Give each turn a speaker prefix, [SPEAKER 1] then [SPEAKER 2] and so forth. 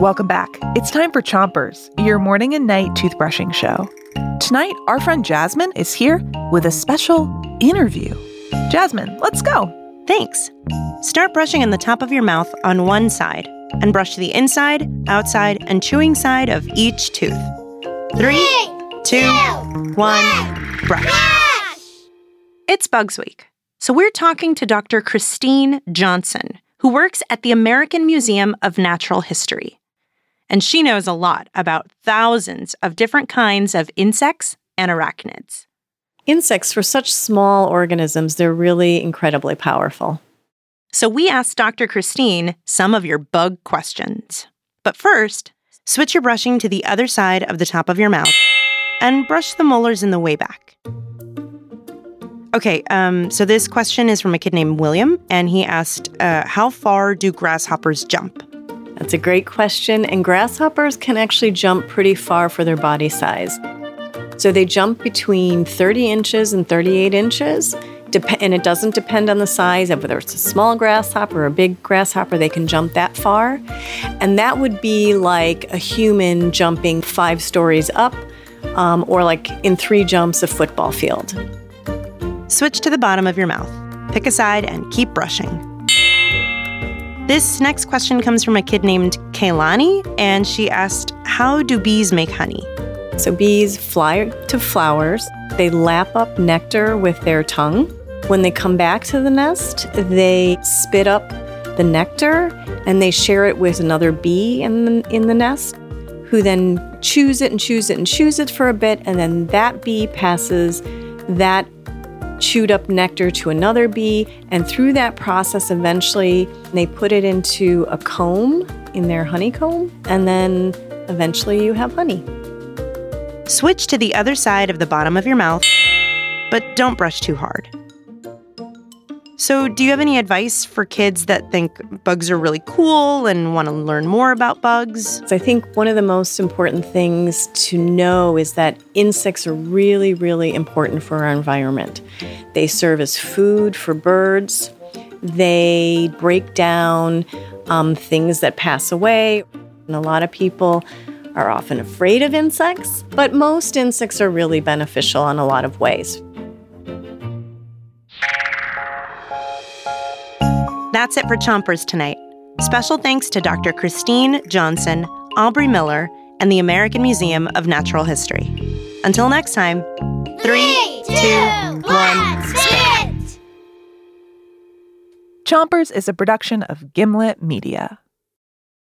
[SPEAKER 1] Welcome back. It's time for Chompers, your morning and night toothbrushing show. Tonight, our friend Jasmine is here with a special interview. Jasmine, let's go.
[SPEAKER 2] Thanks. Start brushing in the top of your mouth on one side and brush the inside, outside, and chewing side of each tooth. Three, two, one, brush. It's Bugs Week, so we're talking to Dr. Christine Johnson, who works at the American Museum of Natural History and she knows a lot about thousands of different kinds of insects and arachnids.
[SPEAKER 3] Insects, for such small organisms, they're really incredibly powerful.
[SPEAKER 2] So we asked Dr. Christine some of your bug questions. But first, switch your brushing to the other side of the top of your mouth and brush the molars in the way back. Okay, um, so this question is from a kid named William, and he asked, uh, How far do grasshoppers jump?
[SPEAKER 3] That's a great question, and grasshoppers can actually jump pretty far for their body size. So they jump between 30 inches and 38 inches, and it doesn't depend on the size of whether it's a small grasshopper or a big grasshopper, they can jump that far. And that would be like a human jumping five stories up, um, or like in three jumps a football field.
[SPEAKER 2] Switch to the bottom of your mouth, pick a side, and keep brushing. This next question comes from a kid named Kaylani, and she asked, How do bees make honey?
[SPEAKER 3] So, bees fly to flowers, they lap up nectar with their tongue. When they come back to the nest, they spit up the nectar and they share it with another bee in the, in the nest, who then chews it and chews it and chews it for a bit, and then that bee passes that chewed up nectar to another bee, and through that process, eventually they put it into a comb in their honeycomb, and then eventually you have honey.
[SPEAKER 2] Switch to the other side of the bottom of your mouth, but don't brush too hard. So, do you have any advice for kids that think bugs are really cool and want to learn more about bugs?
[SPEAKER 3] I think one of the most important things to know is that insects are really, really important for our environment. They serve as food for birds, they break down um, things that pass away. And a lot of people are often afraid of insects, but most insects are really beneficial in a lot of ways.
[SPEAKER 2] That's it for Chompers tonight. Special thanks to Dr. Christine Johnson, Aubrey Miller, and the American Museum of Natural History. Until next time, three, two, one, spit!
[SPEAKER 1] Chompers is a production of Gimlet Media.